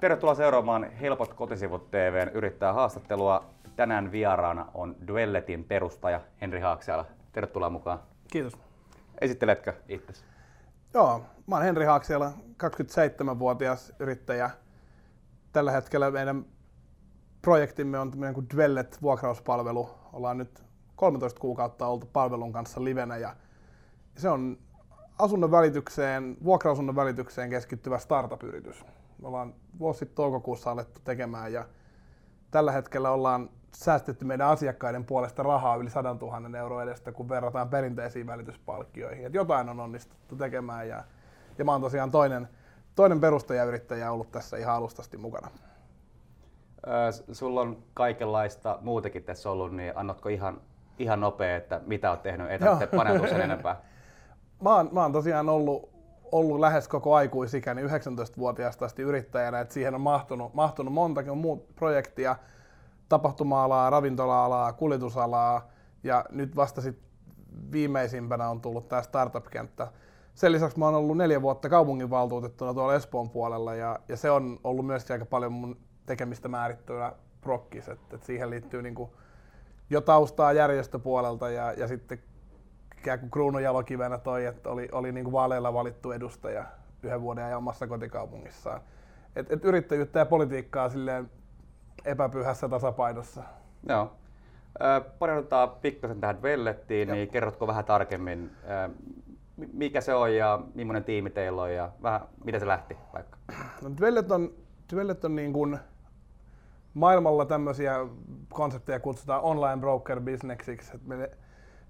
Tervetuloa seuraamaan Helpot kotisivut TVn yrittää haastattelua. Tänään vieraana on Duelletin perustaja Henri Haaksiala. Tervetuloa mukaan. Kiitos. Esitteletkö itsesi? Joo, mä oon Henri Haaksiala, 27-vuotias yrittäjä. Tällä hetkellä meidän projektimme on tämmöinen kuin Dwellet vuokrauspalvelu. Ollaan nyt 13 kuukautta oltu palvelun kanssa livenä ja se on asunnon välitykseen, vuokrausunnon välitykseen keskittyvä startup-yritys. Me ollaan vuosi sitten toukokuussa alettu tekemään ja tällä hetkellä ollaan säästetty meidän asiakkaiden puolesta rahaa yli 100 000 euroa edestä, kun verrataan perinteisiin välityspalkkioihin. Et jotain on onnistuttu tekemään ja, ja mä oon tosiaan toinen, toinen perustajayrittäjä ollut tässä ihan alustasti mukana. Sulla on kaikenlaista muutakin tässä ollut, niin annatko ihan, ihan nopea, että mitä oot tehnyt, ei tarvitse paneutua sen enempää? Mä oon, mä oon tosiaan ollut, ollut lähes koko aikuisikäni 19-vuotiaasta asti yrittäjänä, että siihen on mahtunut, mahtunut montakin muut projektia, tapahtuma-alaa, ravintola-alaa, kuljetusalaa ja nyt vasta sit viimeisimpänä on tullut tämä startup-kenttä. Sen lisäksi mä oon ollut neljä vuotta kaupunginvaltuutettuna tuolla Espoon puolella ja, ja se on ollut myös aika paljon mun tekemistä määrittynä prokkis, että, että siihen liittyy niin kuin jo taustaa järjestöpuolelta ja, ja sitten ikään kuin kruununjalokivenä toi, että oli, oli niin kuin vaaleilla valittu edustaja yhden vuoden ajan omassa kotikaupungissaan. Et, et yrittäjyyttä ja politiikkaa silleen epäpyhässä tasapainossa. Joo. Paneudutaan pikkasen tähän Vellettiin, niin kerrotko vähän tarkemmin, mikä se on ja millainen tiimi teillä on ja vähän miten se lähti vaikka? No, Dwellet on, Dwellet on niin kuin maailmalla tämmöisiä konsepteja kutsutaan online broker businessiksi. Me,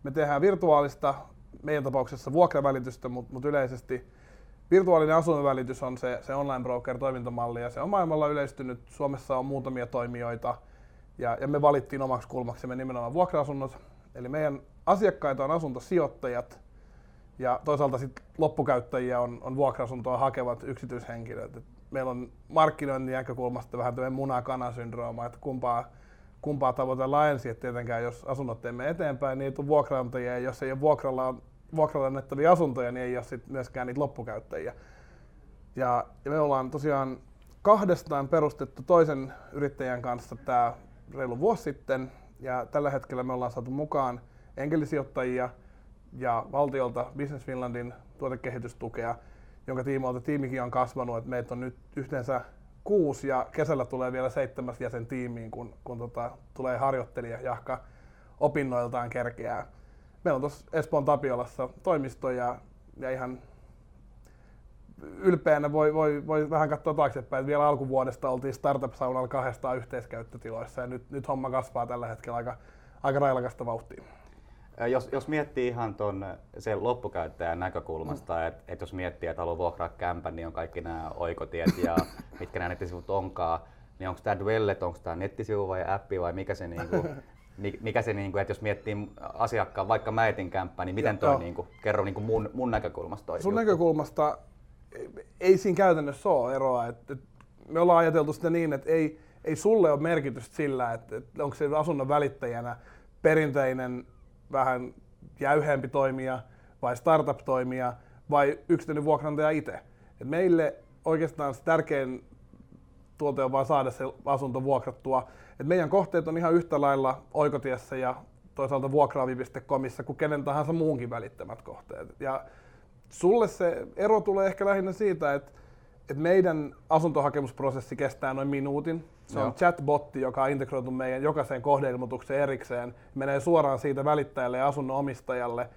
me tehdään virtuaalista, meidän tapauksessa vuokravälitystä, mutta mut yleisesti virtuaalinen asuinvälitys on se, se online broker toimintamalli ja se on maailmalla yleistynyt. Suomessa on muutamia toimijoita ja, ja me valittiin omaksi kulmaksemme nimenomaan vuokra-asunnot. Eli meidän asiakkaita on asuntosijoittajat ja toisaalta sit loppukäyttäjiä on, on vuokra-asuntoa hakevat yksityishenkilöt. Et meillä on markkinoinnin näkökulmasta vähän tämmöinen muna-kana-syndrooma, että kumpaa, kumpaa tavoitellaan ensin, että tietenkään jos asunnot teemme eteenpäin, niin ei tule vuokrantajia, ja jos ei ole vuokralla, vuokralla annettavia asuntoja, niin ei ole sit myöskään niitä loppukäyttäjiä. Ja, ja me ollaan tosiaan kahdestaan perustettu toisen yrittäjän kanssa tämä reilu vuosi sitten, ja tällä hetkellä me ollaan saatu mukaan enkelisijoittajia ja valtiolta Business Finlandin tuotekehitystukea, jonka tiimoilta tiimikin on kasvanut, että meitä on nyt yhteensä kuusi ja kesällä tulee vielä seitsemäs jäsen tiimiin, kun, kun tota, tulee harjoittelija jahka opinnoiltaan kerkeää. Meillä on tuossa Espoon Tapiolassa toimisto ja, ja ihan ylpeänä voi, voi, voi vähän katsoa taaksepäin, vielä alkuvuodesta oltiin Startup-saunalla kahdestaan yhteiskäyttötiloissa ja nyt, nyt homma kasvaa tällä hetkellä aika, aika railakasta vauhtia. Jos, jos miettii ihan ton sen loppukäyttäjän näkökulmasta, mm. että et jos miettii, että haluaa vuokraa kämpän, niin on kaikki nämä oikotiet ja mitkä nämä nettisivut onkaan, niin onko tämä Dwellet, onko tämä nettisivu vai appi vai mikä se niinku, mikä se, niinku, että jos miettii asiakkaan, vaikka mä etin kämppää, niin miten toi, niinku, kerro niinku mun, mun näkökulmasta toi Sun juttu? näkökulmasta ei siinä käytännössä ole eroa. että me ollaan ajateltu sitä niin, että ei, ei sulle ole merkitystä sillä, että, että onko se asunnon välittäjänä perinteinen vähän jäyhempi toimija vai startup-toimija vai yksityinen vuokrantaja itse. Et meille oikeastaan se tärkein tuote on vaan saada se asunto vuokrattua. Et meidän kohteet on ihan yhtä lailla oikotiessä ja toisaalta vuokraavi.comissa kuin kenen tahansa muunkin välittämät kohteet. Ja sulle se ero tulee ehkä lähinnä siitä, että, että meidän asuntohakemusprosessi kestää noin minuutin. Se on Joo. chatbotti, joka on integroitu meidän jokaiseen kohdeilmoitukseen erikseen. Menee suoraan siitä välittäjälle ja asunnon omistajalle.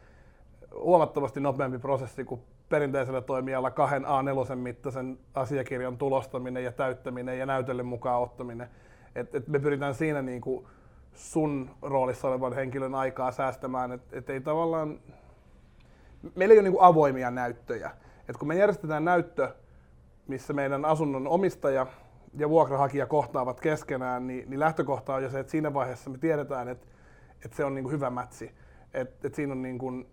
Huomattavasti nopeampi prosessi kuin perinteisellä toimijalla kahden A4 mittaisen asiakirjan tulostaminen ja täyttäminen ja näytölle mukaan ottaminen. Et, et me pyritään siinä niin kuin sun roolissa olevan henkilön aikaa säästämään, että et ei tavallaan... Meillä ei ole niin kuin avoimia näyttöjä. Et kun me järjestetään näyttö, missä meidän asunnon omistaja ja vuokrahakija kohtaavat keskenään, niin, niin lähtökohta on jo se, että siinä vaiheessa me tiedetään, että, että se on niin kuin hyvä mätsi. Että, että siinä on niin kuin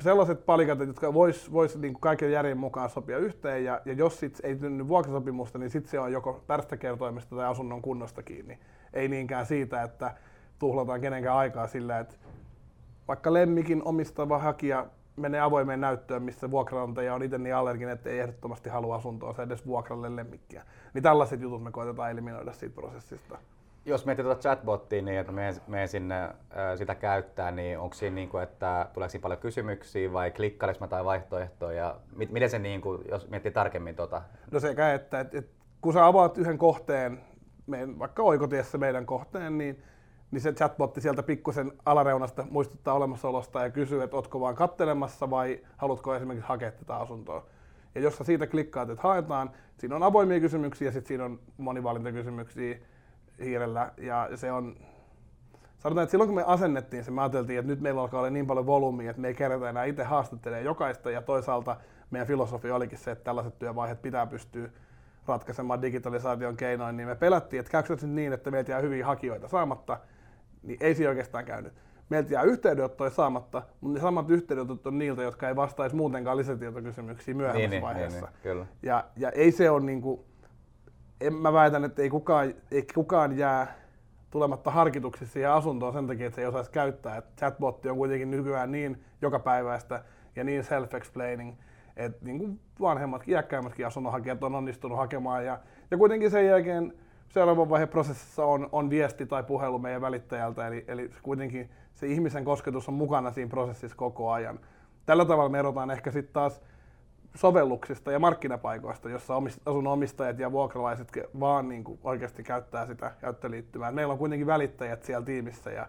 sellaiset palikat, jotka vois, vois niin kaiken järjen mukaan sopia yhteen, ja, ja jos sit ei synny vuokrasopimusta, niin sitten se on joko pärstäkertoimesta tai asunnon kunnosta kiinni. Ei niinkään siitä, että tuhlataan kenenkään aikaa sillä, että vaikka lemmikin omistava hakija menee avoimeen näyttöön, missä vuokranantaja on itse niin allerginen, että ei ehdottomasti halua asuntoa se edes vuokralle lemmikkiä. Niin tällaiset jutut me koitetaan eliminoida siitä prosessista. Jos miettii tuota chatbottia, niin että me sinne äh, sitä käyttää, niin onko siinä niin kuin, että tuleeko siinä paljon kysymyksiä vai klikkailis tai vaihtoehtoja? Miten se, niin kuin, jos miettii tarkemmin tota? No sekä, että, että, että kun sä avaat yhden kohteen, meidän, vaikka oikotiessä meidän kohteen, niin, niin se chatbotti sieltä pikkusen alareunasta muistuttaa olemassaolosta ja kysyy, että ootko vaan kattelemassa vai haluatko esimerkiksi hakea tätä asuntoa. Ja jos sä siitä klikkaat, että haetaan, siinä on avoimia kysymyksiä ja sitten siinä on monivalintakysymyksiä hiirellä. Ja se on, sanotaan, että silloin kun me asennettiin se, me ajateltiin, että nyt meillä alkaa olla niin paljon volyymia, että me ei kerätä enää itse haastattelemaan jokaista. Ja toisaalta meidän filosofia olikin se, että tällaiset työvaiheet pitää pystyä ratkaisemaan digitalisaation keinoin, niin me pelättiin, että käykö nyt niin, että meiltä jää hyviä hakijoita saamatta, niin ei se oikeastaan käynyt. Meiltä jää yhteydenottoja saamatta, mutta ne samat yhteydenotot on niiltä, jotka ei vastaisi muutenkaan lisätietokysymyksiin myöhemmässä niin, niin, vaiheessa. Niin, niin, kyllä. Ja, ja ei se ole niin kuin, en mä väitän, että ei kukaan, ei kukaan jää tulematta harkituksi siihen asuntoon sen takia, että se ei osaisi käyttää. Et chatbotti on kuitenkin nykyään niin jokapäiväistä ja niin self-explaining, että niin kuin vanhemmat, iäkkäimmätkin asunnonhakijat on onnistunut hakemaan. Ja, ja kuitenkin sen jälkeen seuraavan vaiheen prosessissa on, on viesti tai puhelu meidän välittäjältä, eli, eli kuitenkin se ihmisen kosketus on mukana siinä prosessissa koko ajan. Tällä tavalla me erotaan ehkä sitten taas sovelluksista ja markkinapaikoista, jossa asunnon omistajat ja vuokralaiset vaan niin kuin oikeasti käyttää sitä käyttöliittymää. Meillä on kuitenkin välittäjät siellä tiimissä ja,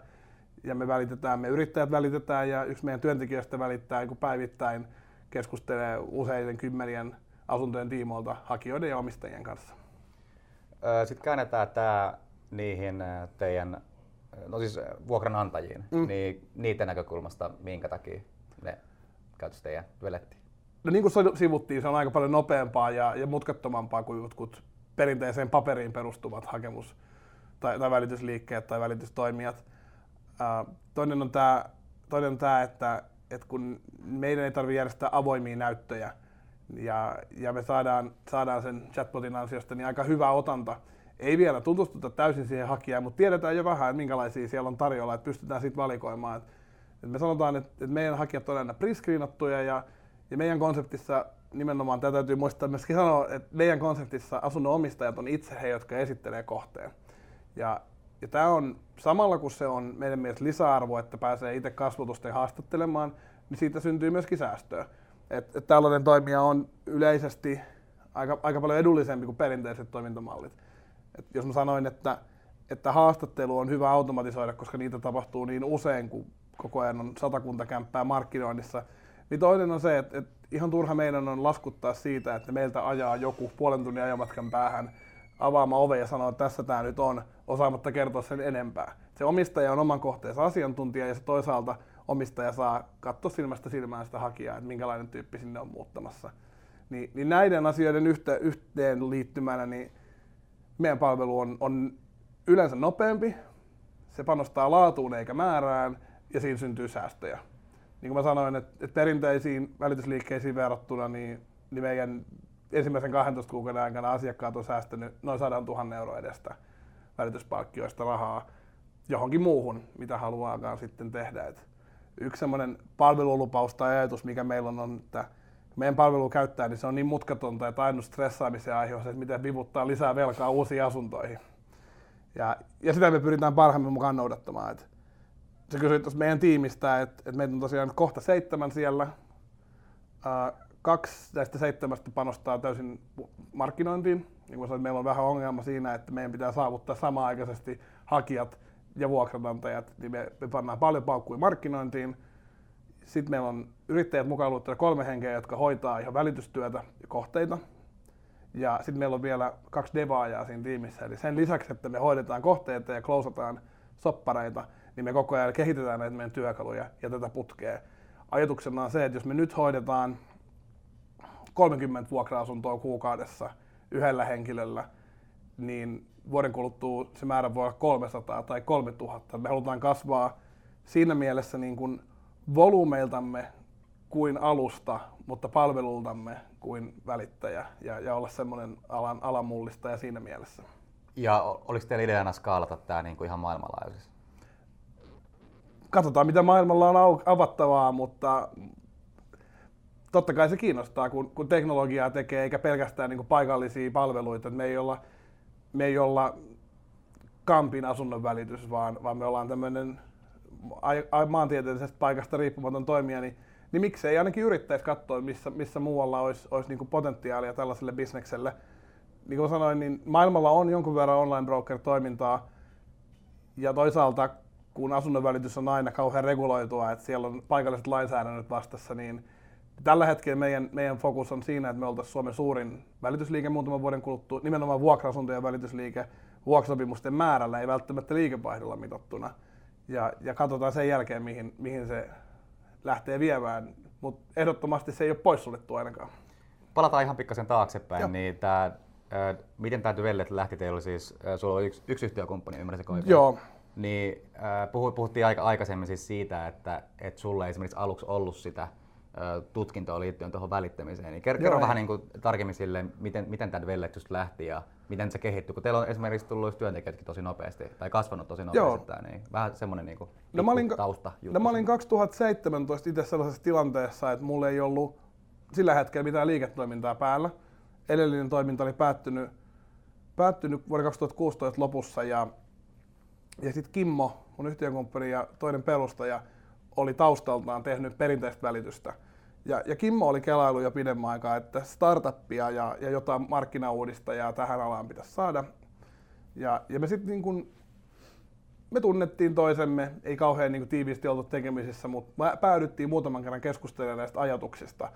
ja me välitetään, me yrittäjät välitetään ja yksi meidän työntekijöistä välittää kuin päivittäin keskustelee useiden kymmenien asuntojen tiimoilta hakijoiden ja omistajien kanssa. Sitten käännetään tämä niihin teidän, no siis vuokranantajiin, mm. niin niiden näkökulmasta, minkä takia ne käytös teidän velettiin? No niin kuin sivuttiin, se on aika paljon nopeampaa ja, ja mutkattomampaa kuin jotkut perinteiseen paperiin perustuvat hakemus- tai, tai välitysliikkeet tai välitystoimijat. Toinen on tämä, toinen on tämä että, että kun meidän ei tarvitse järjestää avoimia näyttöjä ja, ja me saadaan, saadaan sen chatbotin ansiosta niin aika hyvä otanta. Ei vielä tutustuta täysin siihen hakijaan, mutta tiedetään jo vähän, että minkälaisia siellä on tarjolla, että pystytään sitten valikoimaan. Että me sanotaan, että, meidän hakijat on aina prescreenattuja ja ja meidän konseptissa nimenomaan, tätä täytyy muistaa myöskin sanoa, että meidän konseptissa asunnon omistajat on itse he, jotka esittelee kohteen. Ja, ja tämä on samalla kun se on meidän mielestä lisäarvo, että pääsee itse kasvatusten haastattelemaan, niin siitä syntyy myöskin säästöä. Et, et tällainen toimija on yleisesti aika, aika paljon edullisempi kuin perinteiset toimintamallit. Et jos mä sanoin, että, että haastattelu on hyvä automatisoida, koska niitä tapahtuu niin usein, kun koko ajan on satakunta kämppää markkinoinnissa, niin toinen on se, että, että ihan turha meidän on laskuttaa siitä, että meiltä ajaa joku puolen tunnin ajamatkan päähän avaamaan ove ja sanoa, että tässä tämä nyt on, osaamatta kertoa sen enempää. Se omistaja on oman kohteensa asiantuntija ja se toisaalta omistaja saa katsoa silmästä silmään sitä hakijaa, että minkälainen tyyppi sinne on muuttamassa. Niin, niin näiden asioiden yhteen, yhteen liittymänä niin meidän palvelu on, on yleensä nopeampi, se panostaa laatuun eikä määrään ja siinä syntyy säästöjä niin kuin mä sanoin, että, että perinteisiin välitysliikkeisiin verrattuna, niin, niin meidän ensimmäisen 12 kuukauden aikana asiakkaat on säästänyt noin 100 000 euroa edestä välityspalkkioista rahaa johonkin muuhun, mitä haluaakaan sitten tehdä. Et yksi semmoinen palvelulupaus tai ajatus, mikä meillä on, on, että meidän palvelu käyttää, niin se on niin mutkatonta, että ainut stressaamisen aihe on se, että miten vivuttaa lisää velkaa uusiin asuntoihin. Ja, ja sitä me pyritään parhaamme mukaan noudattamaan. Et sä kysyit tuossa meidän tiimistä, että, että meitä on tosiaan kohta seitsemän siellä. Uh, kaksi näistä seitsemästä panostaa täysin markkinointiin. Niin kuin sanoin, meillä on vähän ongelma siinä, että meidän pitää saavuttaa samaaikaisesti hakijat ja vuokranantajat, niin me, me pannaan paljon paukkuja markkinointiin. Sitten meillä on yrittäjät mukaan luettuna kolme henkeä, jotka hoitaa ihan välitystyötä ja kohteita. Ja sitten meillä on vielä kaksi devaajaa siinä tiimissä. Eli sen lisäksi, että me hoidetaan kohteita ja klousataan soppareita, niin me koko ajan kehitetään näitä meidän työkaluja ja tätä putkea. Ajatuksena on se, että jos me nyt hoidetaan 30 vuokra-asuntoa kuukaudessa yhdellä henkilöllä, niin vuoden kuluttua se määrä voi olla 300 tai 3000. Me halutaan kasvaa siinä mielessä niin kuin volyymeiltamme kuin alusta, mutta palvelultamme kuin välittäjä ja, ja olla semmoinen alan, alan mullistaja siinä mielessä. Ja oliko teillä ideana skaalata tämä niin kuin ihan maailmanlaajuisesti? katsotaan mitä maailmalla on avattavaa, mutta totta kai se kiinnostaa, kun, kun teknologiaa tekee, eikä pelkästään niin kuin paikallisia palveluita. me ei olla, me ei olla Kampin asunnon välitys, vaan, vaan me ollaan tämmöinen maantieteellisestä paikasta riippumaton toimija, niin, niin miksei ainakin yrittäisi katsoa, missä, missä muualla olisi, olisi niin potentiaalia tällaiselle bisnekselle. Niin kuin sanoin, niin maailmalla on jonkun verran online broker-toimintaa, ja toisaalta kun asunnon välitys on aina kauhean reguloitua, että siellä on paikalliset lainsäädännöt vastassa, niin tällä hetkellä meidän, meidän fokus on siinä, että me oltaisiin Suomen suurin välitysliike muutaman vuoden kuluttua, nimenomaan vuokra-asuntojen välitysliike, vuokrasopimusten määrällä, ei välttämättä liikevaihdolla mitattuna. Ja, ja katsotaan sen jälkeen, mihin, mihin se lähtee viemään, mutta ehdottomasti se ei ole poissuljettu ainakaan. Palataan ihan pikkasen taaksepäin, Joo. niin tää, äh, miten tämä Duvellet lähti? Teillä oli siis, äh, sulla oli yksi, yksi yhtiökumppani, ymmärrätkö oikein? Joo. Niin äh, puhuttiin aika aikaisemmin siis siitä, että et sulle ei esimerkiksi aluksi ollut sitä tutkintoa liittyen tuohon välittämiseen. Niin kerro Joo, vähän niin kuin tarkemmin sille, miten, miten tämä Vellet just lähti ja miten se kehittyi, kun teillä on esimerkiksi tullut työntekijätkin tosi nopeasti tai kasvanut tosi nopeasti, Joo. niin vähän semmoinen niin no, mä olin, tausta no mä olin 2017 itse sellaisessa tilanteessa, että mulla ei ollut sillä hetkellä mitään liiketoimintaa päällä. Edellinen toiminta oli päättynyt, päättynyt vuoden 2016 lopussa ja, ja sitten Kimmo, mun yhtiökumppani ja toinen perustaja, oli taustaltaan tehnyt perinteistä välitystä. Ja, ja Kimmo oli kelailu jo pidemmän aikaa, että startuppia ja, ja jotain markkinauudistajaa tähän alaan pitäisi saada. Ja, ja me sitten niin kun, me tunnettiin toisemme, ei kauhean niin tiiviisti oltu tekemisissä, mutta päädyttiin muutaman kerran keskustelemaan näistä ajatuksista,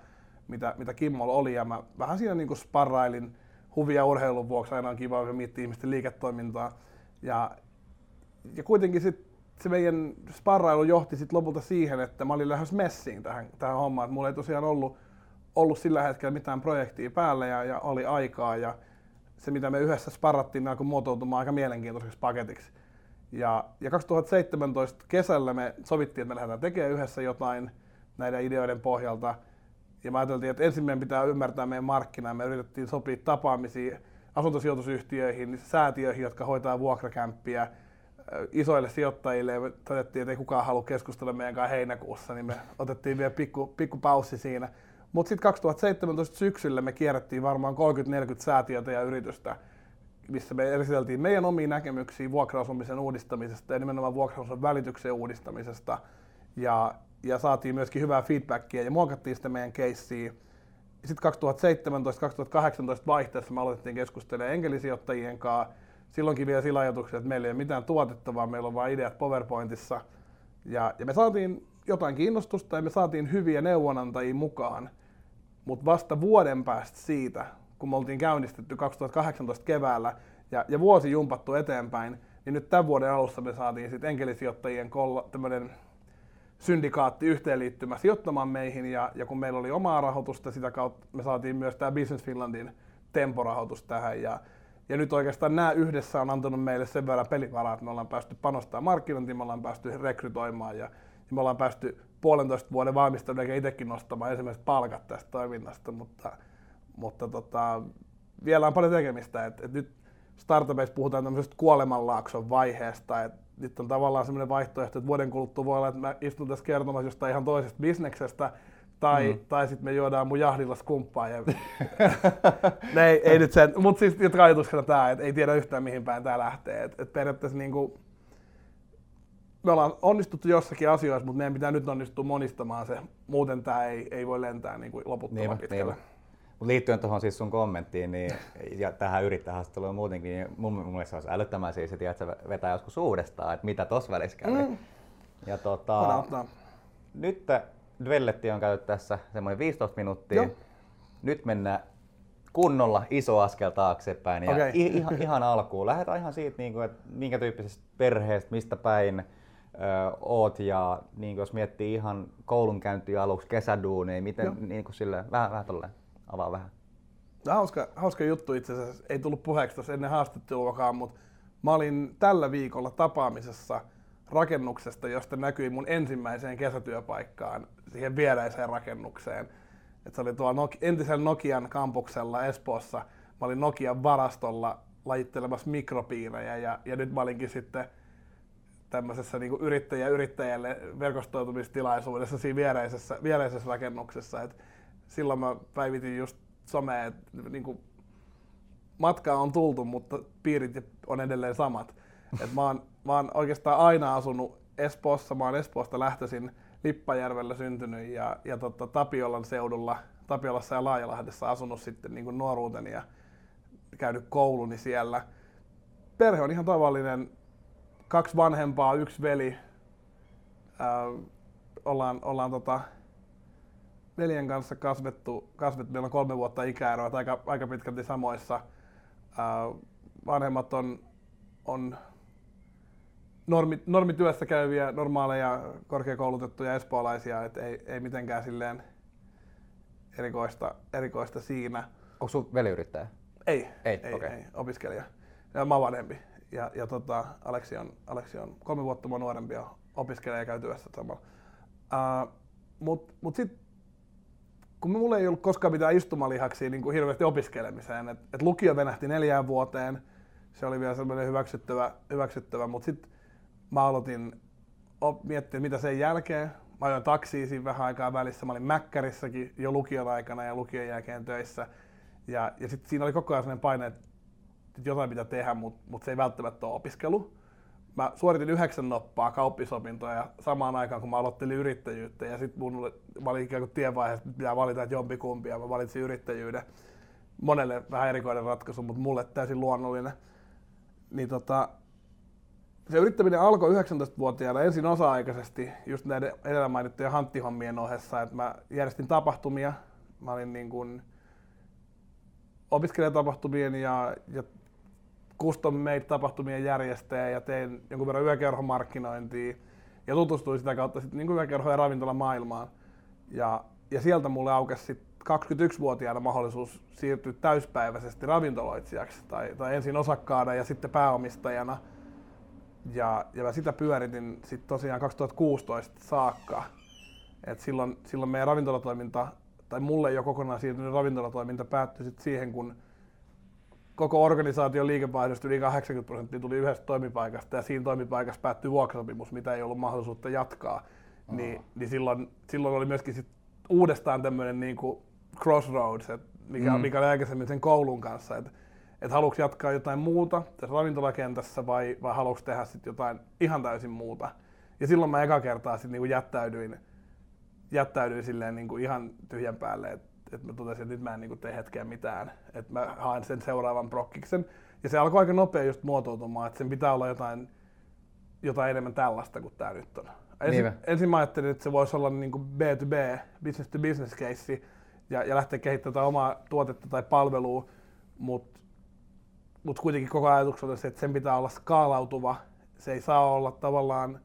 mitä, mitä Kimmolla oli. Ja mä vähän siinä niin sparrailin huvia urheilun vuoksi, aina on kiva miettiä ihmisten liiketoimintaa. Ja, ja kuitenkin sitten se meidän sparrailu johti sitten lopulta siihen, että mä olin lähes messiin tähän, tähän hommaan. Et mulla ei tosiaan ollut, ollut sillä hetkellä mitään projektia päällä ja, ja oli aikaa. Ja se, mitä me yhdessä sparrattiin, alkoi muotoutumaan aika mielenkiintoiseksi paketiksi. Ja, ja 2017 kesällä me sovittiin, että me lähdetään tekemään yhdessä jotain näiden ideoiden pohjalta. Ja mä ajateltiin, että ensin meidän pitää ymmärtää meidän markkinaa. Me yritettiin sopia tapaamisia asuntosijoitusyhtiöihin, säätiöihin, jotka hoitaa vuokrakämppiä, isoille sijoittajille ja todettiin, että ei kukaan halua keskustella meidän kanssa heinäkuussa, niin me otettiin vielä pikku, pikku paussi siinä. Mutta sitten 2017 syksyllä me kierrettiin varmaan 30-40 säätiötä ja yritystä, missä me esiteltiin meidän omia näkemyksiä vuokrausumisen uudistamisesta ja nimenomaan vuokrausumisen välityksen uudistamisesta. Ja, ja saatiin myöskin hyvää feedbackia ja muokattiin sitä meidän keissiä. Sitten 2017-2018 vaihteessa me aloitettiin keskustelemaan enkelisijoittajien kanssa silloinkin vielä sillä ajatuksella, että meillä ei ole mitään tuotetta, vaan meillä on vain ideat PowerPointissa. Ja, ja me saatiin jotain kiinnostusta ja me saatiin hyviä neuvonantajia mukaan, mutta vasta vuoden päästä siitä, kun me oltiin käynnistetty 2018 keväällä ja, ja vuosi jumpattu eteenpäin, niin nyt tämän vuoden alussa me saatiin sitten enkelisijoittajien kolla, tämmöinen syndikaatti yhteenliittymä sijoittamaan meihin. Ja, ja kun meillä oli omaa rahoitusta, sitä kautta me saatiin myös tämä Business Finlandin temporahoitus tähän. Ja ja nyt oikeastaan nämä yhdessä on antanut meille sen verran pelivaraa, että me ollaan päästy panostamaan markkinointiin, me ollaan päästy rekrytoimaan ja, ja me ollaan päästy puolentoista vuoden valmisteluun eikä itsekin nostamaan ensimmäiset palkat tästä toiminnasta, mutta, mutta tota, vielä on paljon tekemistä. Et, et nyt startupeissa puhutaan tämmöisestä kuolemanlaakson vaiheesta, että nyt on tavallaan semmoinen vaihtoehto, että vuoden kuluttua voi olla, että mä istun tässä kertomassa jostain ihan toisesta bisneksestä, tai, mm. tai sitten me juodaan mun jahdilla skumppaa. Ja... ne, ei, ei nyt sen, mutta siis jotka ajatuksena tämä, että ei tiedä yhtään mihin päin tämä lähtee. Et, et periaatteessa niinku, me ollaan onnistuttu jossakin asioissa, mutta meidän pitää nyt onnistua monistamaan se. Muuten tämä ei, ei voi lentää niinku loputtoman niin, pitkälle. Niin. Mut liittyen tuohon siis sun kommenttiin niin, ja tähän yrittäjähaastatteluun muutenkin, niin mun, mun mielestä olisi älyttömän siis, että vetää joskus uudestaan, että mitä tuossa välissä kävi. Mm. Ja tota, nyt Dvelletti on käyty tässä semmoinen 15 minuuttia. Joo. Nyt mennään kunnolla iso askel taaksepäin ja okay. ihan, ihan alkuun. Lähdetään ihan siitä, niin kuin, että minkä tyyppisestä perheestä, mistä päin ö, oot ja niin kuin, jos miettii ihan koulunkäyntiä aluksi, kesäduuneja, miten niin kuin sille, vähän, vähän tolleen, avaa vähän. Hauska, hauska juttu itse asiassa, ei tullut puheeksi tuossa ennen haastatteluakaan, mutta mä olin tällä viikolla tapaamisessa rakennuksesta, josta näkyi mun ensimmäiseen kesätyöpaikkaan siihen viereiseen rakennukseen. Et se oli tuolla Nok- entisen Nokian kampuksella Espoossa. Mä olin Nokian varastolla lajittelemassa mikropiirejä ja, ja nyt mä olinkin sitten tämmöisessä niin yrittäjä yrittäjälle verkostoitumistilaisuudessa siinä viereisessä, viereisessä rakennuksessa. Et silloin mä päivitin just someen, että niin matkaa on tultu, mutta piirit on edelleen samat. Et mä, oon, mä oon oikeastaan aina asunut Espoossa, mä oon Espoosta lähtöisin Lippajärvellä syntynyt ja, ja tota, Tapiolan seudulla, Tapiolassa ja Laajalahdessa asunut sitten niin nuoruuteni ja käynyt kouluni siellä. Perhe on ihan tavallinen, kaksi vanhempaa, yksi veli. Äh, ollaan, ollaan tota, veljen kanssa kasvettu, kasvettu, meillä on kolme vuotta ikäeroa, aika, aika pitkälti samoissa. Äh, vanhemmat on, on normi, normityössä käyviä, normaaleja, korkeakoulutettuja espoolaisia, et ei, ei mitenkään silleen erikoista, erikoista siinä. Onko sun veliyrittäjä? Ei, Ei, ei, okei. ei opiskelija. Ja mä oon vanhempi. Ja, ja tota, Aleksi, on, Aleksi on kolme vuotta mua nuorempi ja opiskelee ja käy työssä samalla. Uh, mut, mut sit, kun mulla ei ollut koskaan mitään istumalihaksia niin kuin hirveästi opiskelemiseen, että et lukio venähti neljään vuoteen, se oli vielä sellainen hyväksyttävä, hyväksyttävä mutta sitten mä aloitin miettiä, mitä sen jälkeen. Mä ajoin taksiin siinä vähän aikaa välissä. Mä olin Mäkkärissäkin jo lukion aikana ja lukion jälkeen töissä. Ja, ja sitten siinä oli koko ajan sellainen paine, että jotain pitää tehdä, mutta mut se ei välttämättä ole opiskelu. Mä suoritin yhdeksän noppaa kauppisopintoja samaan aikaan, kun mä aloittelin yrittäjyyttä. Ja sitten mun mä olin ikään kuin tienvaiheessa, että pitää valita, että jompikumpi. Ja mä valitsin yrittäjyyden. Monelle vähän erikoinen ratkaisu, mutta mulle täysin luonnollinen. Niin tota, se yrittäminen alkoi 19-vuotiaana ensin osa-aikaisesti just näiden edellä mainittujen hanttihommien ohessa, että mä järjestin tapahtumia. Mä olin niin kuin opiskelijatapahtumien ja, ja custom made tapahtumien järjestäjä ja tein jonkun verran yökerhomarkkinointia ja tutustuin sitä kautta sitten niin yökerho- ja ravintolamaailmaan. Ja, ja sieltä mulle aukesi sit 21-vuotiaana mahdollisuus siirtyä täyspäiväisesti ravintoloitsijaksi tai, tai ensin osakkaana ja sitten pääomistajana. Ja, ja mä sitä pyöritin sitten tosiaan 2016 saakka. Et silloin, silloin meidän ravintolatoiminta, tai mulle jo kokonaan siirtynyt ravintolatoiminta päättyi sit siihen, kun koko organisaation liikevaihdosta yli 80 prosenttia tuli yhdestä toimipaikasta ja siinä toimipaikassa päättyi vuokrasopimus, mitä ei ollut mahdollisuutta jatkaa. Niin, niin silloin, silloin oli myöskin sit uudestaan tämmöinen niinku crossroads, et mikä, Mm. mikä oli aikaisemmin sen koulun kanssa, että et haluatko jatkaa jotain muuta tässä ravintolakentässä vai, vai haluatko tehdä sit jotain ihan täysin muuta. Ja silloin mä eka kertaa sit niinku jättäydyin, jättäydyin silleen niinku ihan tyhjän päälle, että et mä totesin, että nyt mä en niinku tee hetkeä mitään, että mä haen sen seuraavan prokkiksen. Ja se alkoi aika nopea just muotoutumaan, että sen pitää olla jotain, jotain enemmän tällaista kuin tämä nyt on. Ensin, Niinpä. ensin mä ajattelin, että se voisi olla niin kuin B2B, business to business case, ja, ja lähteä kehittämään omaa tuotetta tai palvelua, mutta mut kuitenkin koko ajatuksena se, että sen pitää olla skaalautuva. Se ei saa olla tavallaan,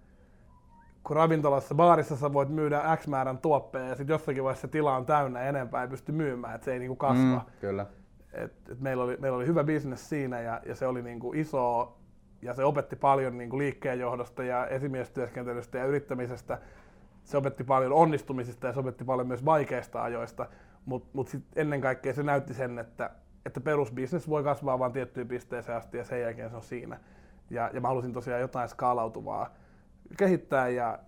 kun ravintolassa, baarissa sä voit myydä X määrän tuoppeja ja sitten jossakin vaiheessa se tila on täynnä enempää ei pysty myymään, että se ei niinku kasva. Mm, kyllä. Et, et meillä, oli, meillä oli hyvä bisnes siinä ja, ja se oli niinku iso ja se opetti paljon niinku liikkeenjohdosta ja esimiestyöskentelystä ja yrittämisestä. Se opetti paljon onnistumisista ja se opetti paljon myös vaikeista ajoista, mutta mut sit ennen kaikkea se näytti sen, että, että perusbisnes voi kasvaa vain tiettyyn pisteeseen asti ja sen jälkeen se on siinä. Ja, ja mä halusin tosiaan jotain skaalautuvaa kehittää ja,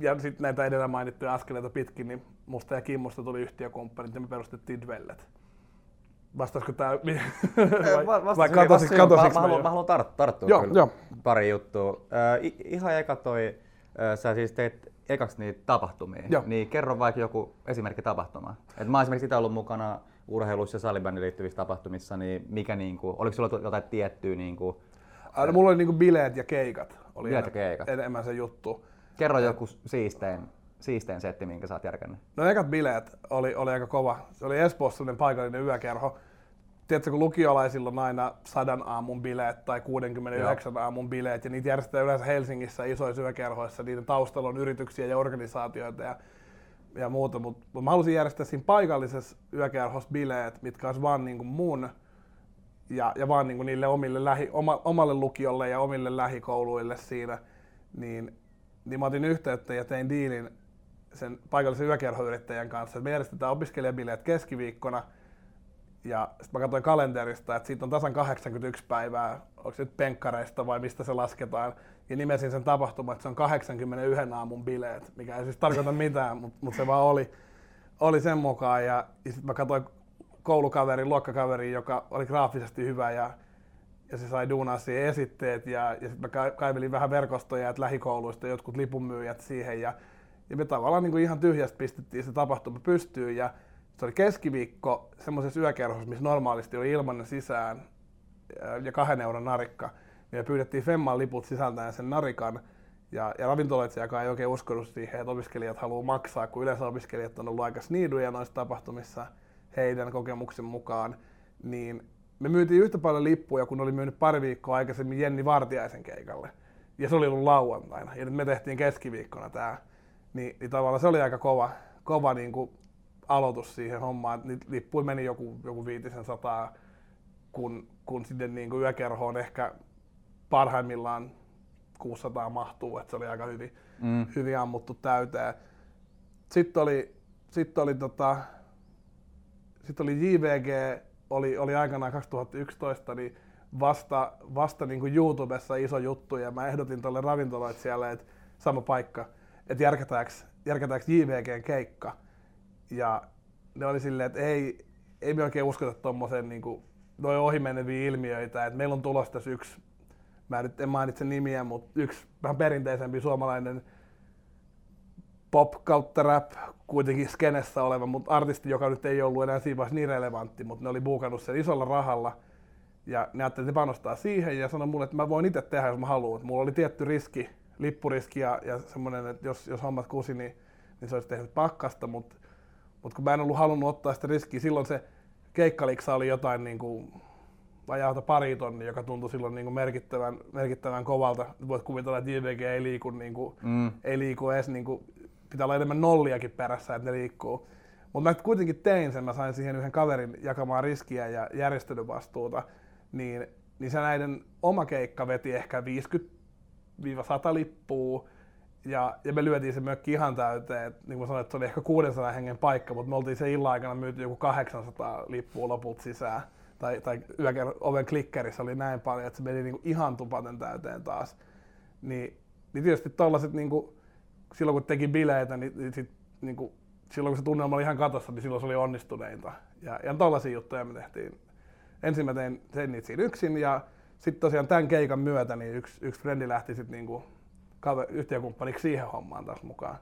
ja sitten näitä edellä mainittuja askeleita pitkin, niin musta ja Kimmosta tuli yhtiökumppanit ja me perustettiin Dwellet. Vastaisiko tämä? vai, Va- vai hyvin, katosi, vastasi hyvin. katosiko mä, mä, haluan, mä haluan tar- tarttua Joo, kyllä joo. pari juttua. Äh, i- ihan eka toi, äh, sä siis teit ekaksi niitä tapahtumia, Joo. niin kerro vaikka joku esimerkki tapahtuma. Et mä oon esimerkiksi itse ollut mukana urheilussa ja salibändiin liittyvissä tapahtumissa, niin mikä niinku, oliko sulla jotain tiettyä niinku, Ää, no, mulla oli niinku bileet ja keikat. Oli Bileet ja en- keikat. enemmän se juttu. kerro joku siistein, siistein setti, minkä sä oot järkännyt. No ekat bileet oli, oli aika kova. Se oli Espoossa sellainen paikallinen yökerho. Tiedätkö, kun lukiolaisilla on aina sadan aamun bileet tai 69 aamun bileet, ja niitä järjestetään yleensä Helsingissä isoissa yökerhoissa. Niiden taustalla on yrityksiä ja organisaatioita ja, ja muuta, mutta mut mä halusin järjestää siinä paikallisessa yökerhossa bileet, mitkä olisi vaan niin kuin mun ja, ja vaan niin kuin niille omille lähi, oma, omalle lukiolle ja omille lähikouluille siinä, niin, niin mä otin yhteyttä ja tein diilin sen paikallisen yökerhoyrittäjän kanssa, että me järjestetään opiskelijabileet keskiviikkona, ja sitten mä katsoin kalenterista, että siitä on tasan 81 päivää, onko se nyt penkkareista vai mistä se lasketaan, ja nimesin sen tapahtuman, että se on 81 aamun bileet, mikä ei siis tarkoita mitään, mutta mut se vaan oli, oli sen mukaan. Ja, ja sitten mä katsoin koulukaverin, luokkakaverin, joka oli graafisesti hyvä ja, ja se sai duunaa siihen esitteet. Ja, ja sitten mä ka- kaivelin vähän verkostoja, että lähikouluista jotkut lipunmyyjät siihen. Ja, ja me tavallaan niin kuin ihan tyhjästä pistettiin se tapahtuma pystyyn. Ja se oli keskiviikko semmoisessa yökerhossa, missä normaalisti oli ilmanen sisään ja, ja kahden euron narikka. Niin me pyydettiin Femman liput sisältäen sen narikan ja, ja ravintoloitsijakaan ei oikein uskonut siihen, että opiskelijat haluaa maksaa, kun yleensä opiskelijat on ollut aika sniiduja noissa tapahtumissa heidän kokemuksen mukaan. Niin me myytiin yhtä paljon lippuja, kun oli myynyt pari viikkoa aikaisemmin Jenni Vartiaisen keikalle. Ja se oli ollut lauantaina. Ja nyt me tehtiin keskiviikkona tämä. Niin, niin tavallaan se oli aika kova, kova niin kuin aloitus siihen hommaan. Niitä lippuja meni joku, joku viitisen sataa, kun, kun sitten niin kuin yökerhoon ehkä parhaimmillaan 600 mahtuu, että se oli aika hyvin, mm. hyvin ammuttu täyteen. Sitten oli, sitten oli, tota, sitten oli JVG, oli, oli aikanaan 2011, niin vasta, vasta niin kuin YouTubessa iso juttu, ja mä ehdotin tuolle ravintoloitsijalle, että sama paikka, että järkätäänkö, järkätäänkö JVGn keikka. Ja ne oli silleen, että ei, ei me oikein uskota tuommoisen niin noin ohimeneviä ilmiöitä, että meillä on tulossa tässä yksi mä nyt en mainitse nimiä, mutta yksi vähän perinteisempi suomalainen pop kautta rap kuitenkin skenessä oleva, mutta artisti, joka nyt ei ollut enää siinä vaiheessa niin relevantti, mutta ne oli buukannut sen isolla rahalla. Ja ne ajattelivat, että panostaa siihen ja sanoi mulle, että mä voin itse tehdä, jos mä haluan. Mulla oli tietty riski, lippuriski ja, ja semmoinen, että jos, jos hommat kusi, niin, niin se olisi tehnyt pakkasta, mutta, mutta kun mä en ollut halunnut ottaa sitä riskiä, silloin se keikkaliksa oli jotain niin kuin vajaalta pari tonni, joka tuntui silloin niin kuin merkittävän, merkittävän kovalta. Voit kuvitella, että JVG ei liiku, niin kuin, mm. ei liiku edes, niin kuin, pitää olla enemmän nolliakin perässä, että ne liikkuu. Mutta mä kuitenkin tein sen, mä sain siihen yhden kaverin jakamaan riskiä ja järjestelyvastuuta, niin, niin se näiden oma keikka veti ehkä 50-100 lippua, ja, ja me lyötiin se mökki ihan täyteen. Et, niin kuin sanoin, että se oli ehkä 600 hengen paikka, mutta me oltiin se illan aikana myyty joku 800 lippua loput sisään tai, tai yöker- oven klikkerissä oli näin paljon, että se meni niinku ihan tupaten täyteen taas. Niin, niin tietysti tollaset, niinku, silloin kun teki bileitä, niin, niin sit, niinku, silloin kun se tunnelma oli ihan katossa, niin silloin se oli onnistuneinta. Ja, ja tollaisia juttuja me tehtiin. Ensin mä tein, siinä yksin ja sitten tosiaan tämän keikan myötä niin yksi, yksi frendi lähti sitten niinku yhtiökumppaniksi siihen hommaan taas mukaan.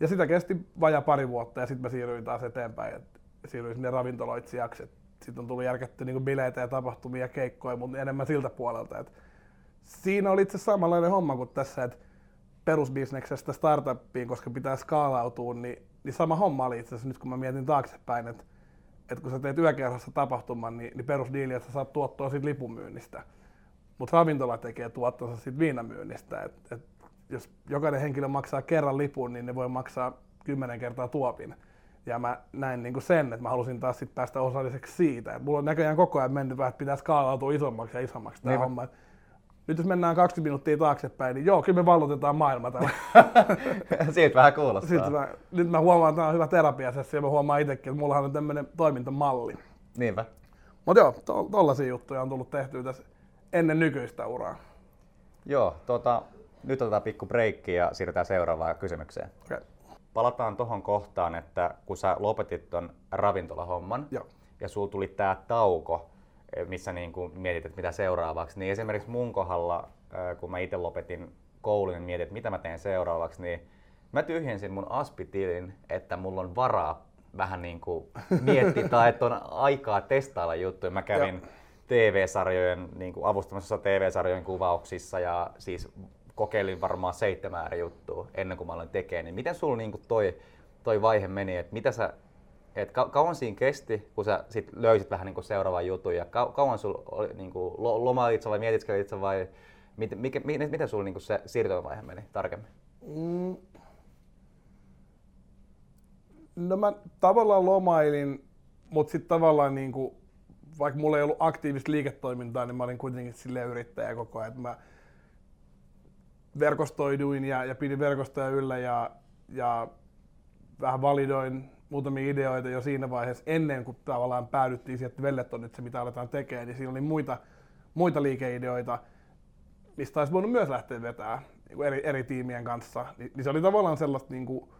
Ja sitä kesti vajaa pari vuotta ja sitten mä siirryin taas eteenpäin, että siirryin sinne ravintoloitsijaksi sitten on tullut järkätty niin bileitä ja tapahtumia ja keikkoja, mutta enemmän siltä puolelta. Et siinä oli itse samanlainen homma kuin tässä, että perusbisneksestä startuppiin, koska pitää skaalautua, niin, niin sama homma oli itse asiassa nyt kun mä mietin taaksepäin, että, että kun sä teet yökerhossa tapahtuman, niin, niin perusdiili, että sä saat tuottoa siitä lipunmyynnistä. Mutta ravintola tekee tuottonsa siitä viinamyynnistä. Et, et jos jokainen henkilö maksaa kerran lipun, niin ne voi maksaa kymmenen kertaa tuopin. Ja mä näin niin kuin sen, että mä halusin taas sit päästä osalliseksi siitä. Et mulla on näköjään koko ajan mennyt vähän, että pitää skaalautua isommaksi ja isommaksi tämä homma. Nyt jos mennään 20 minuuttia taaksepäin, niin joo, kyllä me vallotetaan maailma tällä. Siitä vähän kuulostaa. Siitä mä, nyt mä huomaan, että tämä on hyvä terapiasessio ja mä huomaan itsekin, että mullahan on tämmöinen toimintamalli. Niinpä. Mutta joo, to, tollaisia juttuja on tullut tehtyä tässä ennen nykyistä uraa. Joo, tota, nyt otetaan pikku breikki ja siirrytään seuraavaan kysymykseen. Okay palataan tuohon kohtaan, että kun sä lopetit ton ravintolahomman Joo. ja sulla tuli tää tauko, eh, missä niin kuin mietit, että mitä seuraavaksi, niin esimerkiksi mun kohdalla, eh, kun mä itse lopetin koulun ja niin mietin, että mitä mä teen seuraavaksi, niin mä tyhjensin mun aspitilin, että mulla on varaa vähän niin kuin miettiä tai että on aikaa testailla juttuja. Mä kävin TV-sarjojen, niin kuin avustamassa TV-sarjojen kuvauksissa ja siis kokeilin varmaan seitsemän eri juttua ennen kuin mä aloin tekemään, niin miten sulla niin toi, toi vaihe meni, että mitä sä, et ka- kauan siinä kesti, kun sä sit löysit vähän niin seuraavan jutun ja ka- kauan sulla oli niin lomailit vai mietiskelit vai mit, mikä, miten, miten sulla niin se siirtymävaihe meni tarkemmin? Mm. No mä tavallaan lomailin, mutta sitten tavallaan niin kuin, vaikka mulla ei ollut aktiivista liiketoimintaa, niin mä olin kuitenkin sille yrittäjä koko ajan. Mä, verkostoiduin ja, ja pidin verkostoja yllä ja, ja vähän validoin muutamia ideoita jo siinä vaiheessa ennen kuin tavallaan päädyttiin siihen, että vellet on nyt se, mitä aletaan tekemään, niin siinä oli muita, muita liikeideoita, mistä olisi voinut myös lähteä vetämään niin eri, eri tiimien kanssa. Ni, niin se oli tavallaan sellaista niin kuin,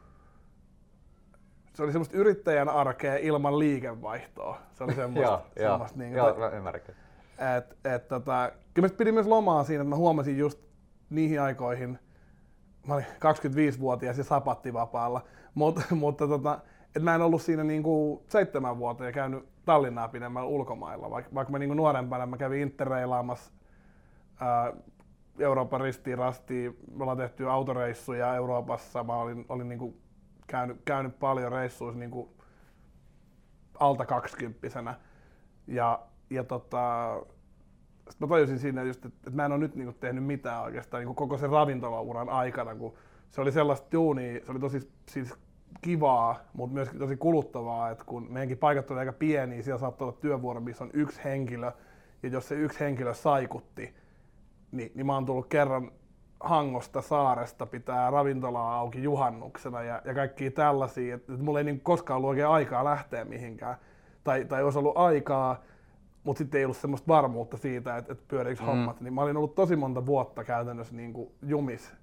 se oli semmoista yrittäjän arkea ilman liikevaihtoa. Se oli semmoista. joo, semmoista joo, niin, joo, mä ymmärrän. Et, et, tota, kyllä mä pidin myös lomaa siinä, että mä huomasin just niihin aikoihin, mä olin 25-vuotias ja sapattivapaalla, Mut, mutta tota, et mä en ollut siinä niinku seitsemän vuotta ja käynyt Tallinnaa pidemmällä ulkomailla, vaikka, vaikka mä niinku nuorempana mä kävin interreilaamassa ää, Euroopan ristiin rastiin, me ollaan tehty autoreissuja Euroopassa, mä olin, olin niinku käynyt, käynyt paljon reissuissa niinku alta kaksikymppisenä. Ja, ja tota, sit mä tajusin siinä just, että, että mä en ole nyt niinku tehnyt mitään oikeastaan niinku koko sen ravintolauran aikana, kun se oli sellaista duunia, se oli tosi siis kivaa, mutta myös tosi kuluttavaa, että kun meidänkin paikat oli aika pieniä, siellä saattoi olla työvuoro, missä on yksi henkilö, ja jos se yksi henkilö saikutti, niin, niin mä oon tullut kerran Hangosta saaresta pitää ravintolaa auki juhannuksena ja, ja kaikkia tällaisia, että, että mulla ei niin koskaan ollut oikein aikaa lähteä mihinkään. Tai, tai olisi ollut aikaa, mutta sitten ei ollut semmoista varmuutta siitä, että, että pyöriikö mm. hommat. Niin mä olin ollut tosi monta vuotta käytännössä niin kuin jumis.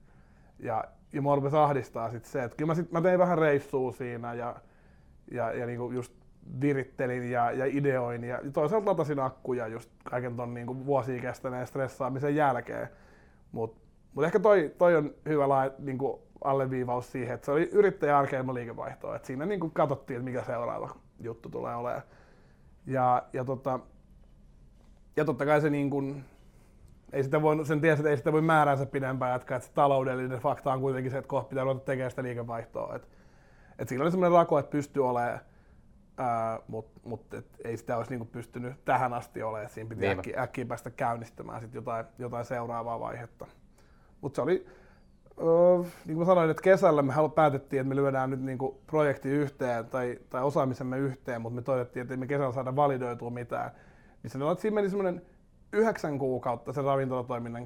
Ja, ja mua rupesi ahdistaa sit se, että kyllä mä, sit, mä tein vähän reissua siinä ja, ja, ja niin kuin just virittelin ja, ja ideoin ja toisaalta latasin akkuja just kaiken ton niin kuin vuosia kestäneen stressaamisen jälkeen. Mutta mut ehkä toi, toi on hyvä lai, niin kuin alleviivaus siihen, että se oli yrittäjä arkeen liikevaihtoa. Et siinä niin kuin katsottiin, että mikä seuraava juttu tulee olemaan. Ja, ja, tota, ja totta kai se niin kuin, ei sitä voi, sen tiesi, että ei sitä voi määränsä pidempään jatkaa, että se taloudellinen fakta on kuitenkin se, että kohta pitää ruveta tekemään sitä liikevaihtoa. Et, et siinä oli semmoinen rako, että pystyy olemaan mutta mut, et ei sitä olisi niinku pystynyt tähän asti olemaan, että siinä piti niin. äkkiä, äkkiä päästä käynnistämään sit jotain, jotain seuraavaa vaihetta. Mutta se oli, öö, niin kuin sanoin, että kesällä me päätettiin, että me lyödään nyt niinku projekti yhteen tai, tai osaamisemme yhteen, mutta me toivottiin, että ei me kesällä saada validoitua mitään. Niin se, siinä meni semmoinen yhdeksän kuukautta sen ravintolatoiminnan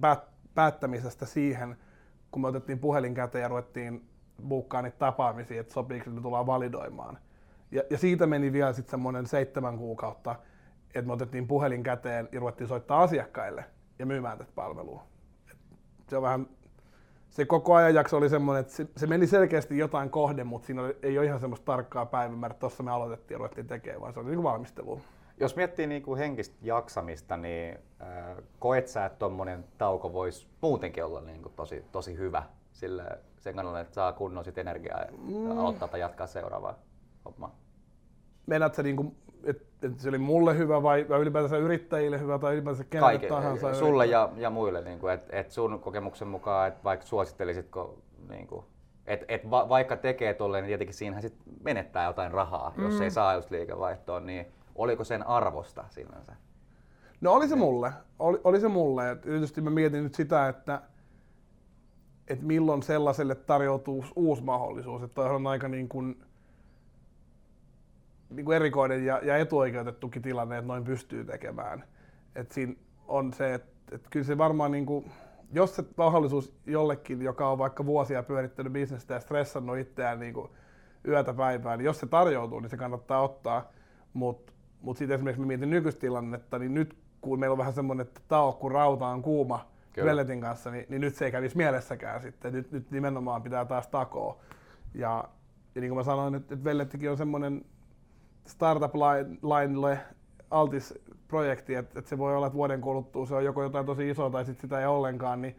päät, päättämisestä siihen, kun me otettiin puhelin käteen ja ruvettiin buukkaan niitä tapaamisia, että sopiiko me tullaan validoimaan. Ja, ja siitä meni vielä sitten semmoinen seitsemän kuukautta, että me otettiin puhelin käteen ja ruvettiin soittaa asiakkaille ja myymään tätä palvelua. Et se on vähän, se koko ajan jakso oli semmoinen, että se, se meni selkeästi jotain kohde, mutta siinä oli, ei ole ihan semmoista tarkkaa päivämäärää, että tuossa me aloitettiin ja ruvettiin tekemään, vaan se oli niin valmistelu. Jos miettii niin kuin henkistä jaksamista, niin äh, koet sä, että tuommoinen tauko voisi muutenkin olla niin kuin tosi, tosi hyvä sille, sen kannalta, että saa kunnon sit energiaa ja mm. aloittaa tai jatkaa seuraavaa hommaa? Meinaat sä, niin että et se oli mulle hyvä vai, vai ylipäätänsä yrittäjille hyvä tai ylipäätänsä kenelle Kaike, tahansa? Sulle ja, ja muille, niin kuin, että et sun kokemuksen mukaan, että vaikka suosittelisitko niin kuin, et, et va, vaikka tekee tolleen, niin tietenkin siinähän sit menettää jotain rahaa, mm. jos ei saa just liikevaihtoa, niin oliko sen arvosta sinänsä? No oli se mulle. Oli, oli se mulle. Et tietysti mä mietin nyt sitä, että et milloin sellaiselle tarjoutuu uusi mahdollisuus. Että on aika niin kuin, niin kuin erikoinen ja, ja etuoikeutettukin tilanne, että noin pystyy tekemään. Et siinä on se, että, että kyllä se varmaan, niin kuin, jos se mahdollisuus jollekin, joka on vaikka vuosia pyörittänyt bisnestä ja stressannut itseään niin kuin yötä päivää, niin jos se tarjoutuu, niin se kannattaa ottaa. Mutta mut sitten esimerkiksi mä mietin nykyistilannetta, niin nyt kun meillä on vähän semmoinen, että tao kun rauta on kuuma Velletin kanssa, niin, niin nyt se ei kävisi mielessäkään sitten. Nyt, nyt nimenomaan pitää taas takoa. Ja, ja niin kuin mä sanoin, että, että Vellettikin on semmoinen startup-lainille altis projekti, että, että se voi olla, että vuoden kuluttua se on joko jotain tosi isoa tai sitten sitä ei ollenkaan, niin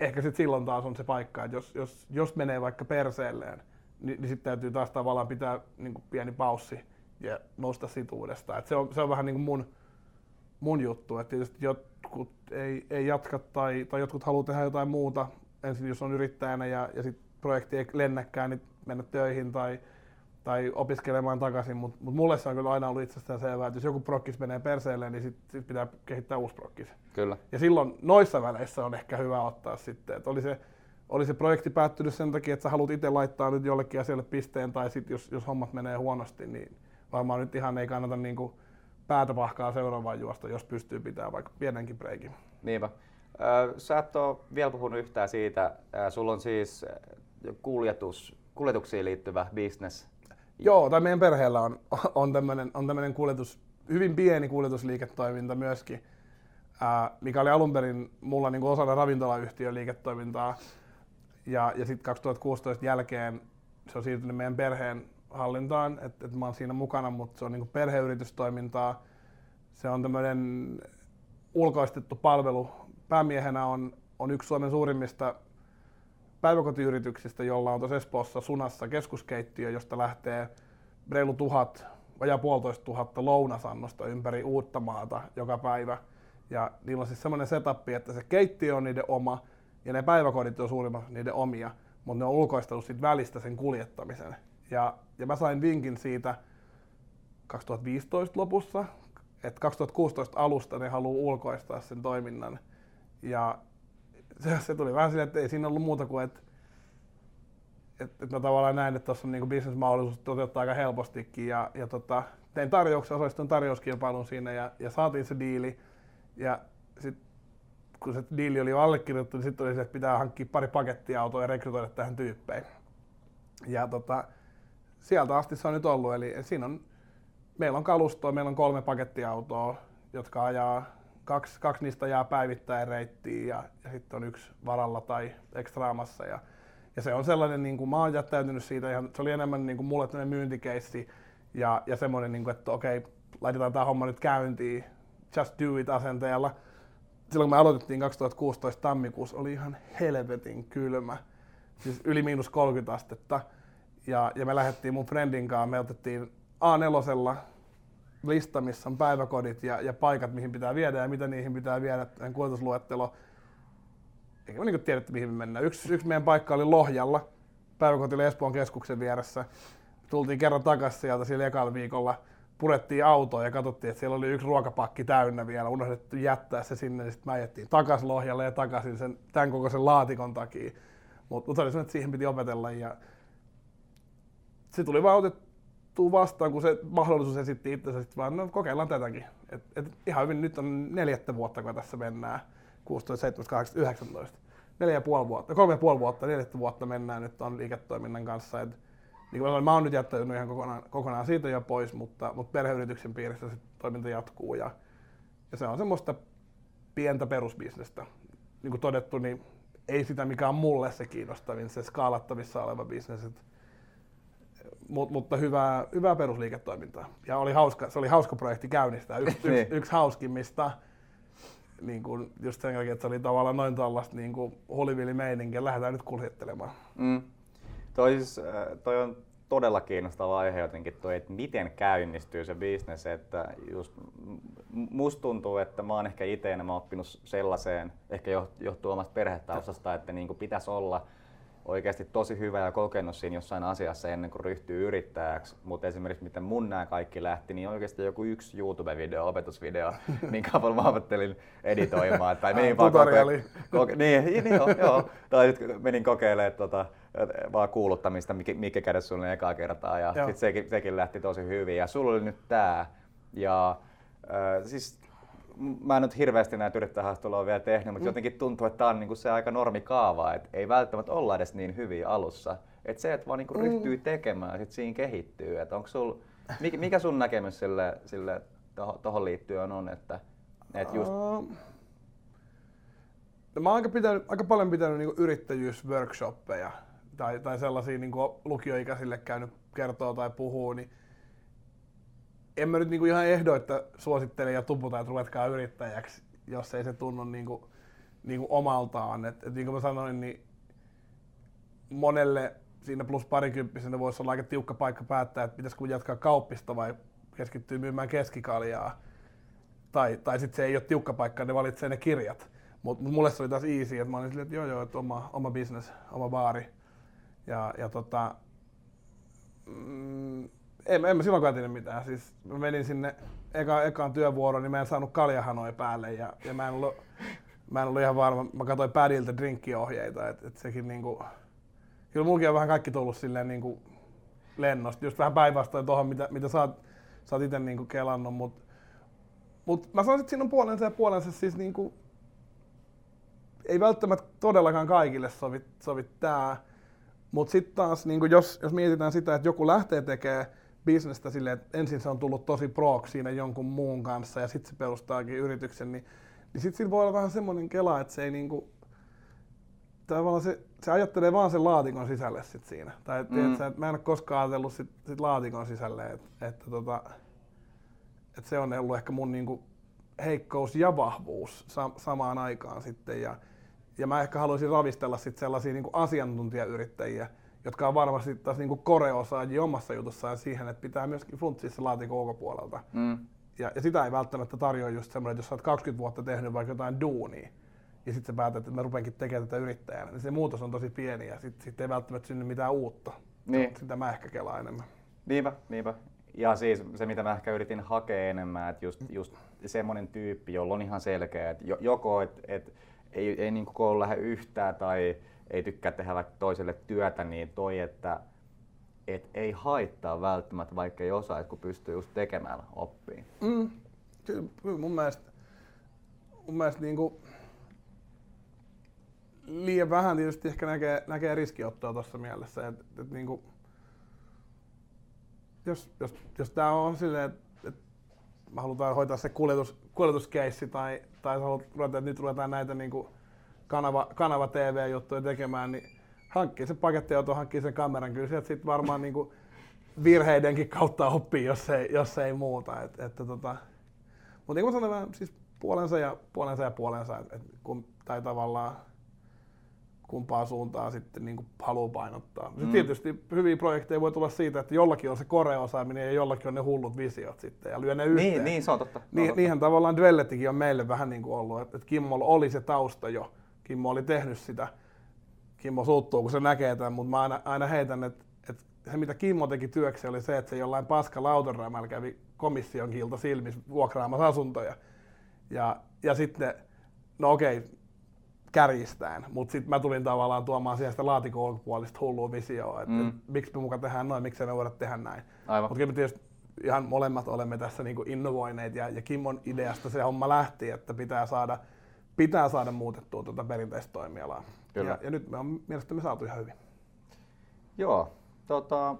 ehkä sitten silloin taas on se paikka, että jos, jos, jos menee vaikka perseelleen, niin, niin sitten täytyy taas tavallaan pitää niin kuin pieni paussi ja nousta sit uudestaan. Et se, on, se on vähän niin kuin mun, mun juttu, että tietysti jotkut ei, ei jatka tai, tai jotkut haluaa tehdä jotain muuta, ensin jos on yrittäjänä ja, ja sitten projekti ei lennäkään, niin mennä töihin tai tai opiskelemaan takaisin, mutta mut mulle se on kyllä aina ollut itsestään selvää, että jos joku prokkis menee perseelle, niin sitten sit pitää kehittää uusi prokkis. Kyllä. Ja silloin noissa väleissä on ehkä hyvä ottaa sitten, että oli se, oli se projekti päättynyt sen takia, että sä haluat itse laittaa nyt jollekin asialle pisteen, tai sitten jos, jos hommat menee huonosti, niin varmaan nyt ihan ei kannata niinku päätä pahkaa seuraavaan juosta, jos pystyy pitämään vaikka pienenkin breikin. Niinpä. Sä et ole vielä puhunut yhtään siitä. Sulla on siis kuljetus, kuljetuksiin liittyvä business Joo, tai meidän perheellä on, on tämmöinen on tämmönen kuljetus, hyvin pieni kuljetusliiketoiminta myöskin, mikä oli alun perin mulla niin osana ravintolayhtiön liiketoimintaa. Ja, ja sitten 2016 jälkeen se on siirtynyt meidän perheen hallintaan, että et mä oon siinä mukana, mutta se on niinku perheyritystoimintaa. Se on tämmöinen ulkoistettu palvelu. Päämiehenä on, on yksi Suomen suurimmista päiväkotiyrityksistä, jolla on tuossa Espoossa Sunassa keskuskeittiö, josta lähtee reilu tuhat, vajaa puolitoista tuhatta lounasannosta ympäri uutta maata joka päivä. Ja niillä on siis semmoinen setup, että se keittiö on niiden oma ja ne päiväkodit on suurimmat niiden omia, mutta ne on ulkoistanut siitä välistä sen kuljettamisen. Ja, ja mä sain vinkin siitä 2015 lopussa, että 2016 alusta ne haluaa ulkoistaa sen toiminnan. Ja se, se tuli vähän silleen, että ei siinä ollut muuta kuin, että että et mä tavallaan näin, että tuossa on niinku bisnesmahdollisuus toteuttaa aika helpostikin. Ja, ja tota, tein tarjouksen, osallistuin tarjouskilpailun siinä ja, ja saatiin se diili. Ja sitten kun se diili oli jo allekirjoittu, niin sitten oli se, että pitää hankkia pari pakettiautoa ja rekrytoida tähän tyyppeihin. Ja tota, sieltä asti se on nyt ollut. Eli siinä on, meillä on kalustoa, meillä on kolme pakettiautoa, jotka ajaa, kaksi, kaksi niistä jää päivittäin reittiin ja, ja sitten on yksi varalla tai ekstraamassa. Ja, ja se on sellainen, niin kuin mä oon jättäytynyt siitä, ihan, se oli enemmän niin kuin mulle tämmöinen myyntikeissi ja, ja semmoinen, niin kuin, että okei, laitetaan tämä homma nyt käyntiin, just do it asenteella. Silloin kun me aloitettiin 2016 tammikuussa, oli ihan helvetin kylmä, siis yli miinus 30 astetta. Ja, ja me lähdettiin mun friendin kanssa, me otettiin A4 lista, missä on päiväkodit ja, ja paikat, mihin pitää viedä ja mitä niihin pitää viedä, kuljetusluettelo eikä me niin tiedetty, mihin me mennään. Yksi, yksi meidän paikka oli Lohjalla, päiväkoti Espoon keskuksen vieressä. Tultiin kerran takaisin sieltä sillä ekalla viikolla, purettiin autoa ja katsottiin, että siellä oli yksi ruokapakki täynnä vielä, unohdettu jättää se sinne, niin sitten mä ajettiin takaisin Lohjalle ja takaisin sen, tämän kokoisen laatikon takia. Mutta mut oli että siihen piti opetella ja se tuli vaan otettua vastaan, kun se mahdollisuus esitti itsensä, sitten vaan no kokeillaan tätäkin. Et, et ihan hyvin nyt on neljättä vuotta, kun tässä mennään 16, 17, 18, 19. Neljä ja puoli vuotta, kolme ja puoli vuotta, neljättä vuotta mennään nyt on liiketoiminnan kanssa. Et, niin kuin sanoin, mä oon nyt jättänyt ihan kokonaan, kokonaan siitä jo pois, mutta, mutta perheyrityksen piirissä se toiminta jatkuu ja, ja se on semmoista pientä perusbisnestä. Niin kuin todettu, niin ei sitä mikä on mulle se kiinnostavin, se skaalattavissa oleva bisnes. Mut, mutta hyvää, hyvää perusliiketoimintaa. Ja oli hauska, se oli hauska projekti käynnistää. Yksi, yksi, niin. yksi hauskimmista niin kuin, just sen jälkeen, että se oli tavallaan noin tällaista niin hulivillimeininkiä, lähdetään nyt kuljettelemaan. Mm. Toi, siis, äh, toi on todella kiinnostava aihe jotenkin toi, että miten käynnistyy se bisnes, että just musta tuntuu, että mä oon ehkä itse enemmän oppinut sellaiseen, ehkä johtuu omasta perhetaustasta, että niin kuin pitäisi olla oikeasti tosi hyvä ja kokenut siinä jossain asiassa ennen kuin ryhtyy yrittäjäksi. Mutta esimerkiksi miten mun nämä kaikki lähti, niin oikeasti joku yksi YouTube-video, opetusvideo, minkä paljon mä opettelin editoimaan. Tai menin vaan koke- koke- niin, niin, joo, joo. Tai sitten menin kokeilemaan tota, vaan kuuluttamista, mikä, mikä kädessä sulle ekaa kertaa. Ja sitten sekin, sekin lähti tosi hyvin. Ja sulla oli nyt tää. Ja äh, siis mä en nyt hirveästi näitä yrittäjähaastatteluja vielä tehnyt, mutta mm. jotenkin tuntuu, että tämä on niinku se aika normikaava, että ei välttämättä olla edes niin hyviä alussa. Että se, että vaan niinku mm. ryhtyy tekemään ja sitten siinä kehittyy. Että onko sul, mikä, sun näkemys sille, sille tuohon liittyen on, että, että just... Uh, no mä oon aika, pitänyt, aika paljon pitänyt niinku yrittäjyysworkshoppeja tai, tai sellaisia niinku lukioikäisille käynyt kertoa tai puhuu, niin en mä nyt niinku ihan ehdo, että suosittelen ja tuputan, että ruvetkaa yrittäjäksi, jos ei se tunnu niinku, niinku omaltaan. Et, et niin kuin mä sanoin, niin monelle siinä plus parikymppisenä voisi olla aika tiukka paikka päättää, että pitäisikö jatkaa kauppista vai keskittyy myymään keskikaljaa. Tai, tai sitten se ei ole tiukka paikka, ne valitsee ne kirjat. Mutta mut mulle se oli taas easy, että mä olin silleen, että joo joo, että oma, oma business, oma baari. Ja, ja tota, mm, en, en mä silloinkaan tiedä mitään. Siis mä menin sinne eka, ekaan työvuoroon, niin mä en saanut kaljahanoja päälle ja, ja mä, en ollut, mä en ollut ihan varma. Mä katsoin pädiltä drinkkiohjeita, että et sekin niinku... Kyllä mulkin on vähän kaikki tullut silleen niinku lennosta, just vähän päinvastoin tuohon, mitä, mitä sä oot, oot itse niinku kelannut, mutta mut mä sanoisin, että siinä on puolensa ja puolensa siis niinku, ei välttämättä todellakaan kaikille sovi, sovi tää, mutta sitten taas, niin jos, jos mietitään sitä, että joku lähtee tekemään bisnestä silleen, että ensin se on tullut tosi prook siinä jonkun muun kanssa ja sitten se perustaakin yrityksen, niin, niin sitten siinä voi olla vähän semmoinen kela, että se ei niinku, tavallaan se, se ajattelee vaan sen laatikon sisälle sit siinä. Tai mm. tiedätkö, että mä en ole koskaan ajatellut sit, sit laatikon sisälle, että, että, tota, että se on ollut ehkä mun niinku heikkous ja vahvuus sa- samaan aikaan sitten. Ja, ja mä ehkä haluaisin ravistella sit sellaisia niinku asiantuntijayrittäjiä, jotka on varmasti taas niinku koreosaajia omassa jutussaan siihen, että pitää myöskin funtsia se laatikon ulkopuolelta. Mm. Ja, ja, sitä ei välttämättä tarjoa just semmoinen, että jos sä oot 20 vuotta tehnyt vaikka jotain duunia, ja sitten sä päätät, että mä rupeankin tekemään tätä yrittäjänä, niin se muutos on tosi pieni ja sitten sit ei välttämättä synny mitään uutta. Niin. Sitä mä ehkä kelaan enemmän. Niinpä, niinpä. Ja siis se, mitä mä ehkä yritin hakea enemmän, että just, just semmoinen tyyppi, jolla on ihan selkeä, että joko et, et, ei, ei niin kuin lähde yhtään tai ei tykkää tehdä vaikka toiselle työtä, niin toi, että et ei haittaa välttämättä, vaikka ei osaa, kun pystyy just tekemään oppii. Mm. Kyllä mun mielestä, mun mielestä niin kuin, liian vähän tietysti ehkä näkee, näkee riskiottoa tuossa mielessä. Et, et niinku, jos, jos, jos tämä on silleen, että et me halutaan hoitaa se kuljetus, kuljetuskeissi tai, tai haluat että nyt ruvetaan näitä niinku kanava, kanava TV-juttuja tekemään, niin hankkii se pakettiauto, hankkii sen kameran, kyllä sieltä sitten varmaan niinku virheidenkin kautta oppii, jos ei, jos ei muuta. Et, että tota, mutta niin kuin sanoin, siis puolensa ja puolensa ja puolensa, et, et kun, tai tavallaan kumpaa suuntaa sitten niin kuin haluaa painottaa. Mm. Tietysti hyviä projekteja voi tulla siitä, että jollakin on se koreosaaminen ja jollakin on ne hullut visiot sitten ja lyö ne yhteen. Niin, niin se on totta. Niin, totta. Niinhän tavallaan Dwellettikin on meille vähän niin kuin ollut, että, että Kimmolla oli se tausta jo. Kimmo oli tehnyt sitä. Kimmo suuttuu, kun se näkee tämän, mutta mä aina, aina heitän, että, että se mitä Kimmo teki työksi oli se, että se jollain paska lautanrämällä kävi komission kilta silmissä vuokraamassa asuntoja. Ja, ja sitten, no okei, kärjistään, mutta sitten mä tulin tavallaan tuomaan siihen sitä laatikon ulkopuolista hullua visioa, että mm. et, miksi me mukaan tehdään noin, miksi me voida tehdä näin. Mutta kyllä me tietysti ihan molemmat olemme tässä niinku innovoineet ja, ja Kimmon ideasta se homma lähti, että pitää saada, pitää saada muutettua tuota perinteistä toimialaa. Kyllä. Ja, ja nyt me on mielestäni saatu ihan hyvin. Joo, tota,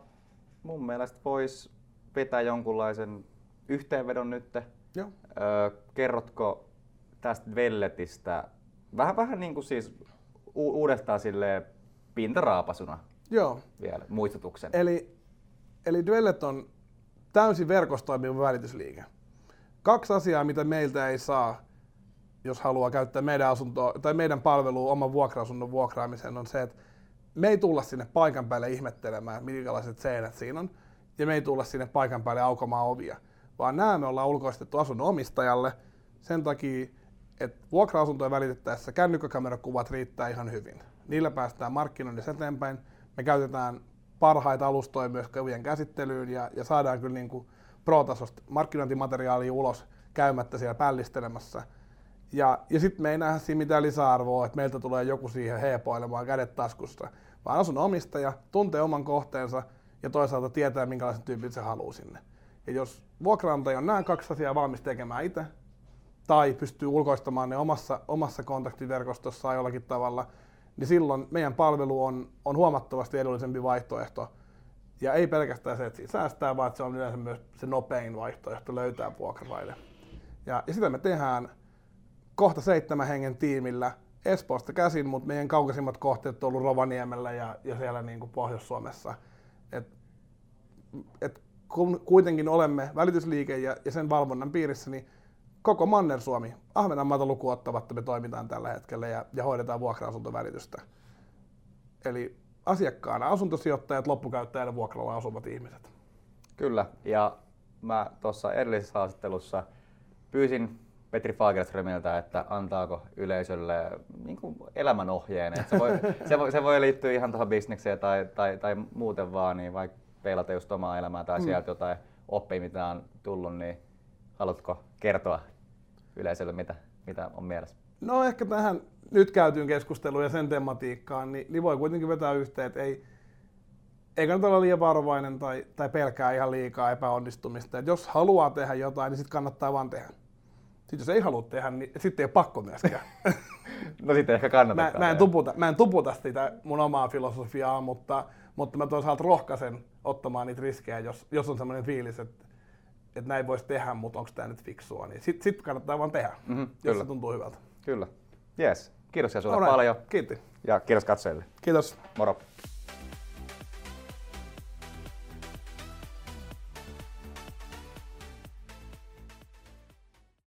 mun mielestä voisi vetää jonkunlaisen yhteenvedon nyt. Joo. Öö, kerrotko tästä Velletistä Vähän, vähän niin kuin siis u- uudestaan sille pintaraapasuna Joo. vielä muistutuksen. Eli, eli Dwellet on täysin verkostoimiva välitysliike. Kaksi asiaa, mitä meiltä ei saa, jos haluaa käyttää meidän, asuntoa, tai meidän palvelua oman vuokra-asunnon vuokraamiseen, on se, että me ei tulla sinne paikan päälle ihmettelemään, minkälaiset seinät siinä on, ja me ei tulla sinne paikan päälle aukomaan ovia, vaan nämä me ollaan ulkoistettu asunnon omistajalle. Sen takia että vuokra-asuntoja välitettäessä kännykkäkamerakuvat riittää ihan hyvin. Niillä päästään markkinoinnissa eteenpäin. Me käytetään parhaita alustoja myös kuvien käsittelyyn ja, ja saadaan kyllä niin kuin pro-tasosta markkinointimateriaalia ulos käymättä siellä pällistelemässä. Ja, ja sitten me ei nähdä siinä mitään lisäarvoa, että meiltä tulee joku siihen heepoilemaan kädet taskusta, vaan asun omistaja tuntee oman kohteensa ja toisaalta tietää, minkälaisen tyypin se haluaa sinne. Ja jos vuokraantaja on nämä kaksi asiaa valmis tekemään itse, tai pystyy ulkoistamaan ne omassa, omassa kontaktiverkostossaan jollakin tavalla, niin silloin meidän palvelu on, on huomattavasti edullisempi vaihtoehto. Ja ei pelkästään se, että siitä säästää, vaan että se on yleensä myös se nopein vaihtoehto löytää vuokraraide. Ja, ja sitä me tehdään kohta seitsemän hengen tiimillä Espoosta käsin, mutta meidän kaukaisimmat kohteet on ollut Rovaniemellä ja, ja siellä niin kuin Pohjois-Suomessa. Et, et kun kuitenkin olemme välitysliike ja, ja sen valvonnan piirissä, niin koko Manner-Suomi, Ahvenanmaata lukuun ottavatta me toimitaan tällä hetkellä ja, ja hoidetaan vuokra-asuntovälitystä. Eli asiakkaana asuntosijoittajat, loppukäyttäjät vuokralla asuvat ihmiset. Kyllä, ja mä tuossa edellisessä haastattelussa pyysin Petri Fagerströmiltä, että antaako yleisölle niin kuin elämänohjeen. Että se, voi, se, voi, se voi liittyä ihan tuohon bisnekseen tai, tai, tai muuten vaan, niin vaikka peilata just omaa elämää tai mm. sieltä jotain oppia, mitä on tullut, niin haluatko kertoa yleisölle, mitä, mitä on mielessä? No ehkä tähän nyt käytyyn keskusteluun ja sen tematiikkaan, niin, niin voi kuitenkin vetää yhteen, että ei, ei kannata olla liian varovainen tai, tai pelkää ihan liikaa epäonnistumista. Et jos haluaa tehdä jotain, niin sitten kannattaa vaan tehdä. Sitten jos ei halua tehdä, niin sitten ei ole pakko myöskään. no sitten ehkä kannattaa. Mä, mä, en tuputa, mä en tuputa sitä mun omaa filosofiaa, mutta, mutta mä toisaalta rohkaisen ottamaan niitä riskejä, jos, jos on sellainen fiilis, että että näin voisi tehdä, mutta onko tämä nyt fiksua, niin sitten sit kannattaa vaan tehdä, mm-hmm, jos kyllä. se tuntuu hyvältä. Kyllä. Yes. Kiitos sinulle paljon. Kiitos. Ja kiitos katsojille. Kiitos. Moro.